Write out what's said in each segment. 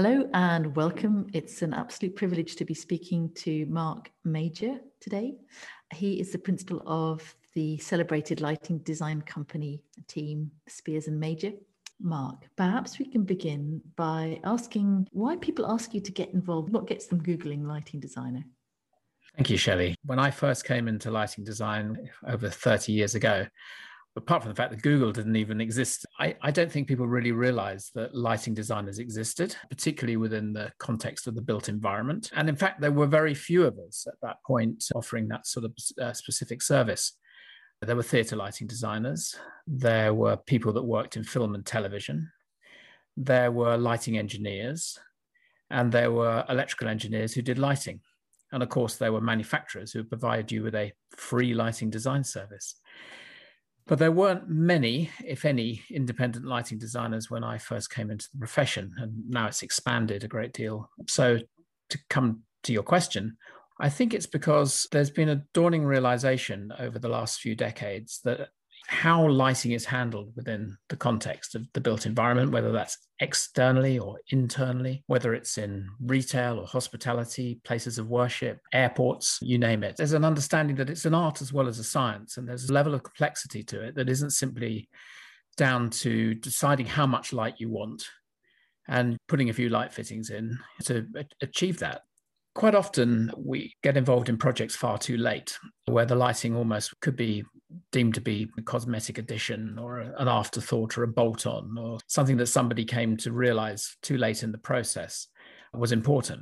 Hello and welcome. It's an absolute privilege to be speaking to Mark Major today. He is the principal of the celebrated lighting design company team, Speirs and Major. Mark, perhaps we can begin by asking why people ask you to get involved, what gets them Googling lighting designer? Thank you, Shelley. When I first came into lighting design over 30 years ago, apart from the fact that Google didn't even exist, I, I, don't think people really realized that lighting designers existed, particularly within the context of the built environment. And in fact, there were very few of us at that point offering that sort of uh, specific service. There were theatre lighting designers, there were people that worked in film and television, there were lighting engineers, and there were electrical engineers who did lighting. And of course, there were manufacturers who provided you with a free lighting design service. But there weren't many, if any, independent lighting designers when I first came into the profession, and now it's expanded a great deal. So, to come to your question, I think it's because there's been a dawning realization over the last few decades that how lighting is handled within the context of the built environment, whether that's externally or internally, whether it's in retail or hospitality, places of worship, airports, you name it. There's an understanding that it's an art as well as a science, and there's a level of complexity to it that isn't simply down to deciding how much light you want and putting a few light fittings in to achieve that quite often we get involved in projects far too late where the lighting almost could be deemed to be a cosmetic addition or an afterthought or a bolt on or something that somebody came to realize too late in the process was important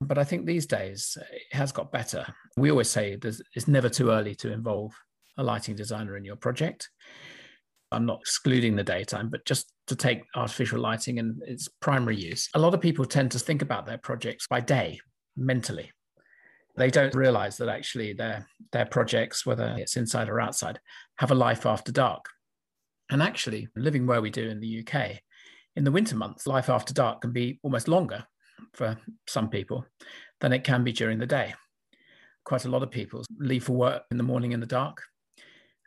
but i think these days it has got better we always say it's never too early to involve a lighting designer in your project I'm not excluding the daytime, but just to take artificial lighting and its primary use. A lot of people tend to think about their projects by day mentally. They don't realize that actually their, their projects, whether it's inside or outside, have a life after dark. And actually, living where we do in the UK, in the winter months, life after dark can be almost longer for some people than it can be during the day. Quite a lot of people leave for work in the morning in the dark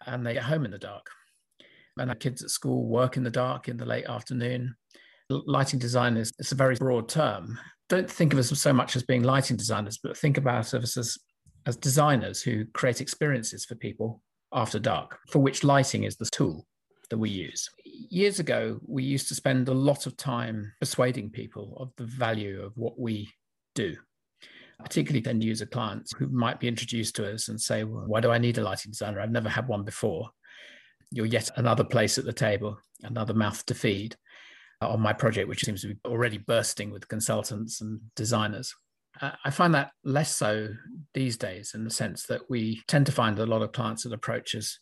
and they get home in the dark. And our kids at school work in the dark in the late afternoon. Lighting design is it's a very broad term don't think of us so much as being lighting designers, but think about us as, as designers who create experiences for people after dark, for which lighting is the tool that we use. Years ago, we used to spend a lot of time persuading people of the value of what we do, particularly end user clients who might be introduced to us and say, well, Why do I need a lighting designer? I've never had one before. You're yet another place at the table, another mouth to feed on my project, which seems to be already bursting with consultants and designers. I find that less so these days in the sense that we tend to find a lot of clients that approach us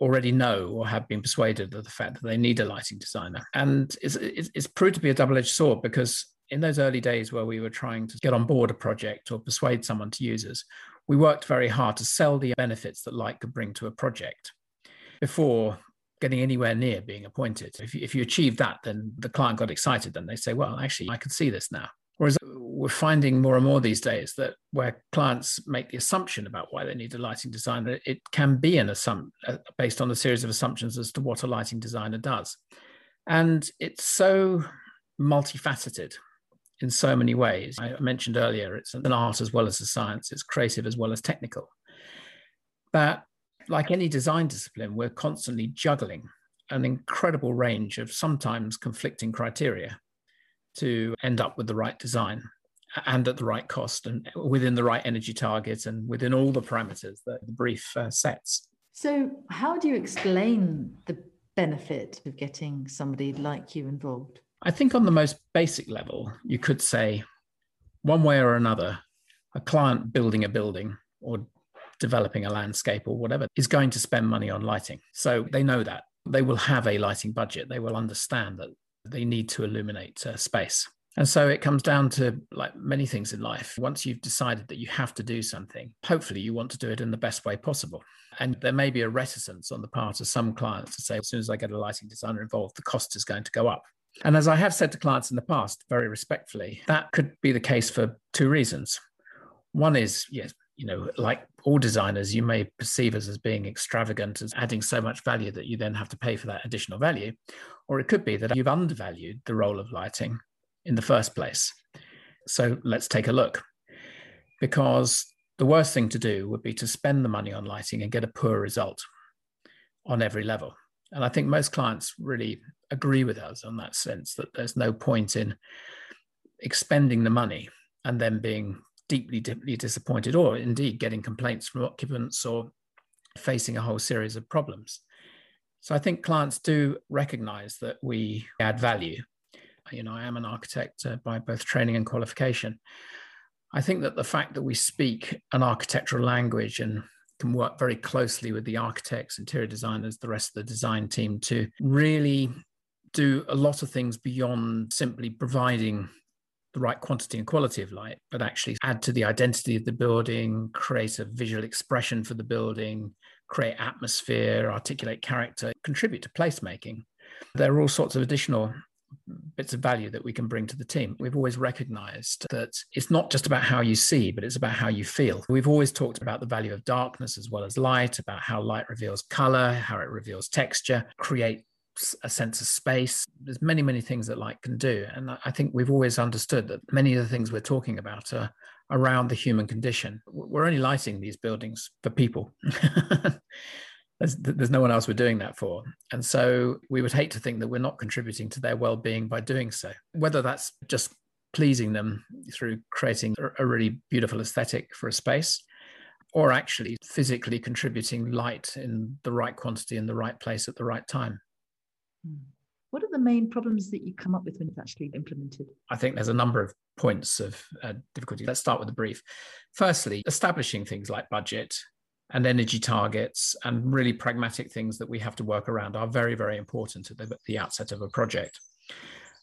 already know or have been persuaded of the fact that they need a lighting designer. And it's, it's, it's proved to be a double edged sword because in those early days where we were trying to get on board a project or persuade someone to use us, we worked very hard to sell the benefits that light could bring to a project before getting anywhere near being appointed. If you, if you achieve that, then the client got excited. Then they say, well, actually, I can see this now. Whereas we're finding more and more these days that where clients make the assumption about why they need a lighting designer, it can be an assumption uh, based on a series of assumptions as to what a lighting designer does. And it's so multifaceted in so many ways. I mentioned earlier, it's an art as well as a science, it's creative as well as technical. That like any design discipline, we're constantly juggling an incredible range of sometimes conflicting criteria to end up with the right design and at the right cost and within the right energy target and within all the parameters that the brief uh, sets. So, how do you explain the benefit of getting somebody like you involved? I think, on the most basic level, you could say one way or another, a client building a building or developing a landscape or whatever is going to spend money on lighting. So they know that. They will have a lighting budget. They will understand that they need to illuminate uh, space. And so it comes down to like many things in life. Once you've decided that you have to do something, hopefully you want to do it in the best way possible. And there may be a reticence on the part of some clients to say, as soon as I get a lighting designer involved, the cost is going to go up. And as I have said to clients in the past, very respectfully, that could be the case for two reasons. One is, yes, you know, like all designers, you may perceive us as being extravagant, as adding so much value that you then have to pay for that additional value. Or it could be that you've undervalued the role of lighting in the first place. So let's take a look. Because the worst thing to do would be to spend the money on lighting and get a poor result on every level. And I think most clients really agree with us on that sense that there's no point in expending the money and then being deeply, deeply disappointed, or indeed getting complaints from occupants or facing a whole series of problems. So I think clients do recognize that we add value. You know, I am an architect uh, by both training and qualification. I think that the fact that we speak an architectural language and can work very closely with the architects, interior designers, the rest of the design team to really do a lot of things beyond simply providing the right quantity and quality of light, but actually add to the identity of the building, create a visual expression for the building, create atmosphere, articulate character, contribute to placemaking. There are all sorts of additional bits of value that we can bring to the team. We've always recognized that it's not just about how you see, but it's about how you feel. We've always talked about the value of darkness as well as light, about how light reveals color, how it reveals texture, create a sense of space. There's many, many things that light can do. And I think we've always understood that many of the things we're talking about are around the human condition. We're only lighting these buildings for people. there's, there's no one else we're doing that for. And so we would hate to think that we're not contributing to their well being by doing so, whether that's just pleasing them through creating a really beautiful aesthetic for a space or actually physically contributing light in the right quantity in the right place at the right time. Hmm. What are the main problems that you come up with when it's actually implemented? I think there's a number of points of uh, difficulty. Let's start with the brief. Firstly, establishing things like budget and energy targets and really pragmatic things that we have to work around are very, very important at the, at the outset of a project.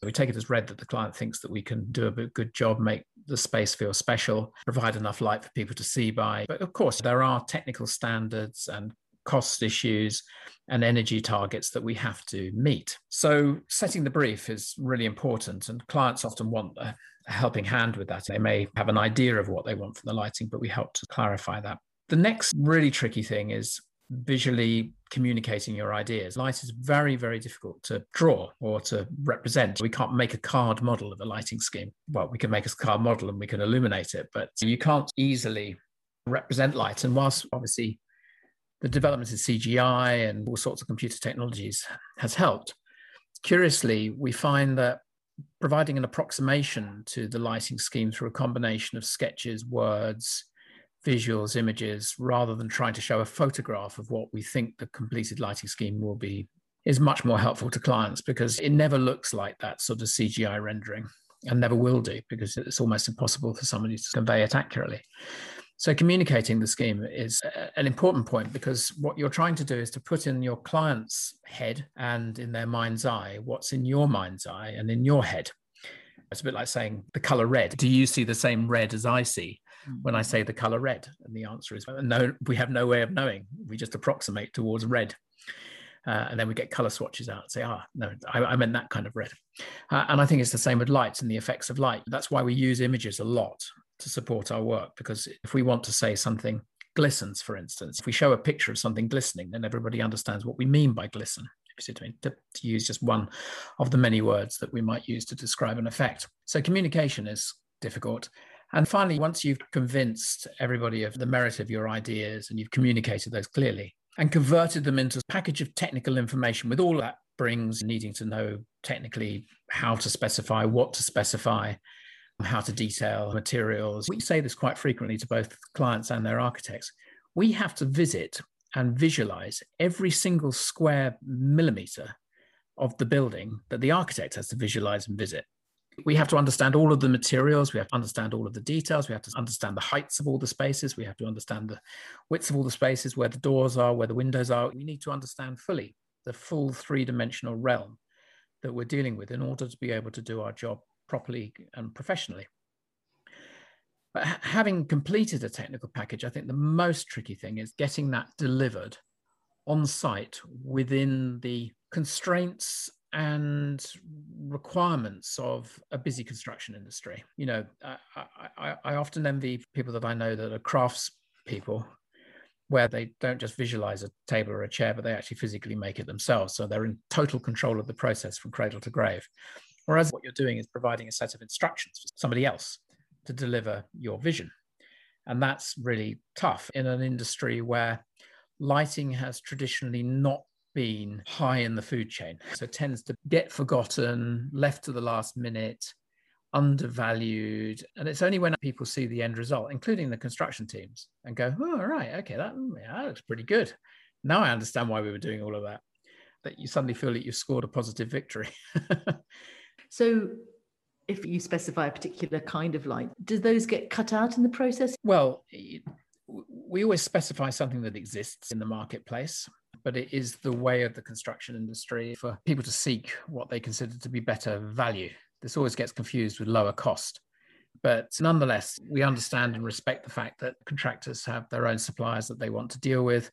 We take it as read that the client thinks that we can do a good job, make the space feel special, provide enough light for people to see by. But of course, there are technical standards and cost issues and energy targets that we have to meet. So, setting the brief is really important, and clients often want a helping hand with that. They may have an idea of what they want from the lighting, but we help to clarify that. The next really tricky thing is visually communicating your ideas. Light is very, very difficult to draw or to represent. We can't make a card model of a lighting scheme. Well, we can make a card model and we can illuminate it, but you can't easily represent light. And whilst obviously the development in CGI and all sorts of computer technologies has helped. Curiously, we find that providing an approximation to the lighting scheme through a combination of sketches, words, visuals, images, rather than trying to show a photograph of what we think the completed lighting scheme will be, is much more helpful to clients because it never looks like that sort of CGI rendering and never will do because it's almost impossible for somebody to convey it accurately. So communicating the scheme is an important point because what you're trying to do is to put in your client's head and in their mind's eye what's in your mind's eye and in your head. It's a bit like saying the color red. Do you see the same red as I see when I say the color red? And the answer is no, we have no way of knowing. We just approximate towards red. Uh, and then we get color swatches out and say, ah, no, I, I meant that kind of red. Uh, and I think it's the same with lights and the effects of light. That's why we use images a lot to support our work because if we want to say something glistens, for instance, if we show a picture of something glistening, then everybody understands what we mean by glisten. To, to use just one of the many words that we might use to describe an effect. So communication is difficult. And finally, once you've convinced everybody of the merit of your ideas and you've communicated those clearly and converted them into a package of technical information with all that brings needing to know technically how to specify, what to specify, how to detail materials. We say this quite frequently to both clients and their architects. We have to visit and visualize every single square millimeter of the building that the architect has to visualize and visit. We have to understand all of the materials. We have to understand all of the details. We have to understand the heights of all the spaces. We have to understand the widths of all the spaces, where the doors are, where the windows are. We need to understand fully the full three dimensional realm that we're dealing with in order to be able to do our job properly and professionally. But having completed a technical package, I think the most tricky thing is getting that delivered on site within the constraints and requirements of a busy construction industry. You know, I, I, I, often envy people that I know that are crafts people, where they don't just visualize a table or a chair, but they actually physically make it themselves. So they're in total control of the process from cradle to grave Whereas what you're doing is providing a set of instructions for somebody else to deliver your vision. And that's really tough in an industry where lighting has traditionally not been high in the food chain. So it tends to get forgotten, left to the last minute, undervalued. And it's only when people see the end result, including the construction teams, and go, oh, all right, okay, that, yeah, that looks pretty good. Now I understand why we were doing all of that, that you suddenly feel that you've scored a positive victory. so if you specify a particular kind of light, do those get cut out in the process? Well, we always specify something that exists in the marketplace, but it is the way of the construction industry for people to seek what they consider to be better value. This always gets confused with lower cost. But nonetheless, we understand and respect the fact that contractors have their own suppliers that they want to deal with,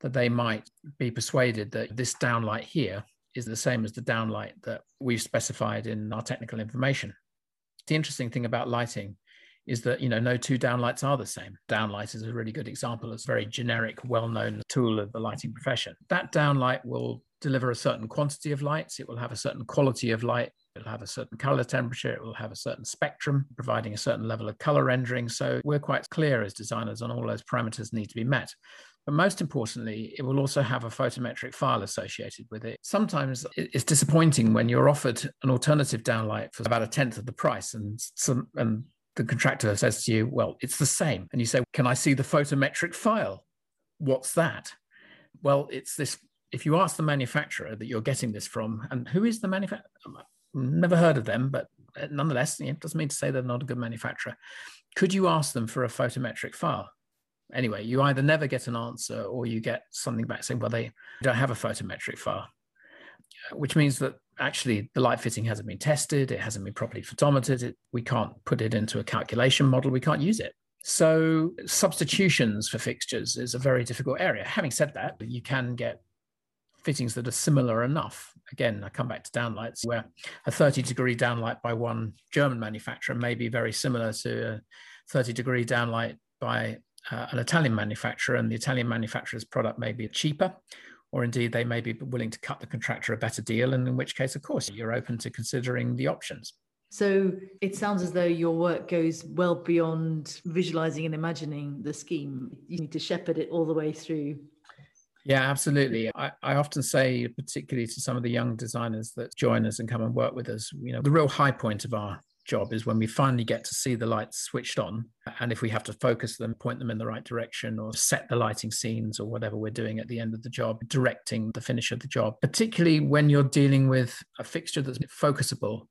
that they might be persuaded that this downlight here is the same as the downlight that we've specified in our technical information. The interesting thing about lighting is that you know no two downlights are the same. Downlight is a really good example. It's a very generic, well-known tool of the lighting profession. That downlight will deliver a certain quantity of lights. It will have a certain quality of light. It'll have a certain color temperature. It will have a certain spectrum, providing a certain level of color rendering. So we're quite clear as designers on all those parameters need to be met. But most importantly, it will also have a photometric file associated with it. Sometimes it's disappointing when you're offered an alternative downlight for about a tenth of the price, and some and the contractor says to you, "Well, it's the same," and you say, "Can I see the photometric file?" What's that? Well, it's this. If you ask the manufacturer that you're getting this from, and who is the manufacturer? Never heard of them, but nonetheless, it doesn't mean to say they're not a good manufacturer. Could you ask them for a photometric file? Anyway, you either never get an answer or you get something back saying, well, they don't have a photometric file, which means that actually the light fitting hasn't been tested, it hasn't been properly photometered, it, we can't put it into a calculation model, we can't use it. So substitutions for fixtures is a very difficult area. Having said that, you can get fittings that are similar enough. Again, I come back to downlights where a 30 degree downlight by one German manufacturer may be very similar to a 30 degree downlight by uh, an Italian manufacturer and the Italian manufacturer's product may be cheaper, or indeed they may be willing to cut the contractor a better deal, and in which case, of course, you're open to considering the options. So it sounds as though your work goes well beyond visualizing and imagining the scheme. You need to shepherd it all the way through. Yeah, absolutely. I, I often say, particularly to some of the young designers that join us and come and work with us, you know, the real high point of our job is when we finally get to see the lights switched on. And if we have to focus them, point them in the right direction, or set the lighting scenes or whatever we're doing at the end of the job, directing the finish of the job, particularly when you're dealing with a fixture that's focusable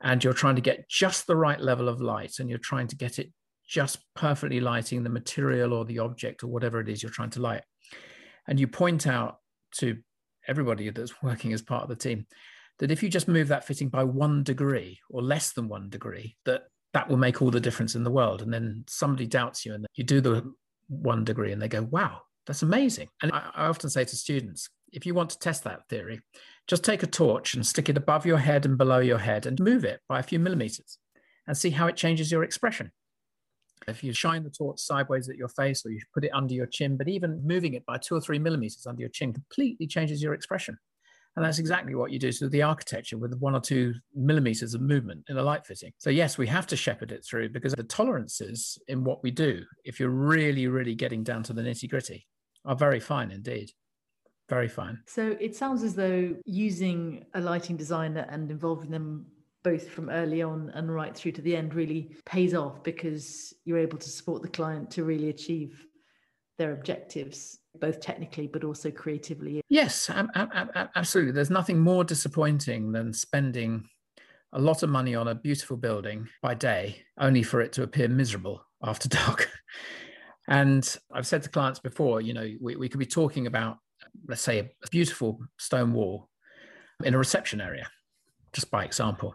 and you're trying to get just the right level of light and you're trying to get it just perfectly lighting the material or the object or whatever it is you're trying to light. And you point out to everybody that's working as part of the team that if you just move that fitting by one degree or less than one degree, that that will make all the difference in the world. And then somebody doubts you and you do the one degree and they go, wow, that's amazing. And I, I often say to students, if you want to test that theory, just take a torch and stick it above your head and below your head and move it by a few millimeters and see how it changes your expression. If you shine the torch sideways at your face or you put it under your chin, but even moving it by two or three millimeters under your chin completely changes your expression. And that's exactly what you do to the architecture with one or two millimeters of movement in a light fitting. So, yes, we have to shepherd it through because the tolerances in what we do, if you're really, really getting down to the nitty gritty, are very fine indeed. Very fine. So, it sounds as though using a lighting designer and involving them both from early on and right through to the end really pays off because you're able to support the client to really achieve their objectives both technically but also creatively. Yes, absolutely. There's nothing more disappointing than spending a lot of money on a beautiful building by day, only for it to appear miserable after dark. and I've said to clients before, you know, we, we could be talking about, let's say, a beautiful stone wall in a reception area, just by example.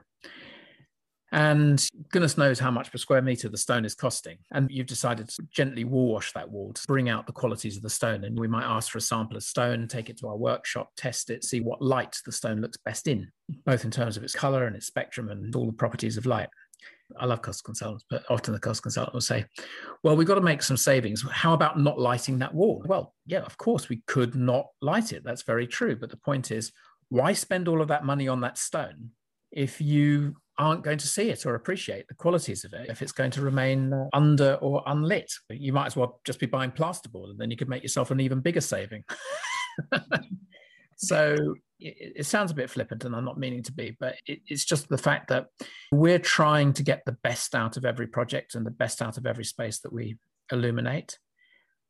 And goodness knows how much per square meter the stone is costing. And you've decided to gently wall wash that wall to bring out the qualities of the stone. And we might ask for a sample of stone, take it to our workshop, test it, see what light the stone looks best in, both in terms of its color and its spectrum and all the properties of light. I love cost consultants, but often the cost consultant will say, well, we've got to make some savings. How about not lighting that wall? Well, yeah, of course, we could not light it. That's very true. But the point is, why spend all of that money on that stone if you aren't going to see it or appreciate the qualities of it if it's going to remain uh, under or unlit. You might as well just be buying plasterboard and then you could make yourself an even bigger saving. so it, sounds a bit flippant and I'm not meaning to be, but it, it's just the fact that we're trying to get the best out of every project and the best out of every space that we illuminate.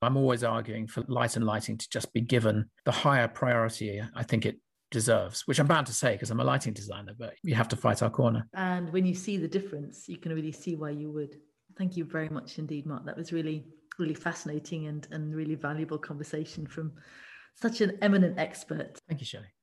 I'm always arguing for light and lighting to just be given the higher priority I think it deserves, which I'm bound to say because I'm a lighting designer, but you have to fight our corner. And when you see the difference, you can really see why you would. Thank you very much indeed, Mark. That was really, really fascinating and, and really valuable conversation from such an eminent expert. Thank you, Shelley.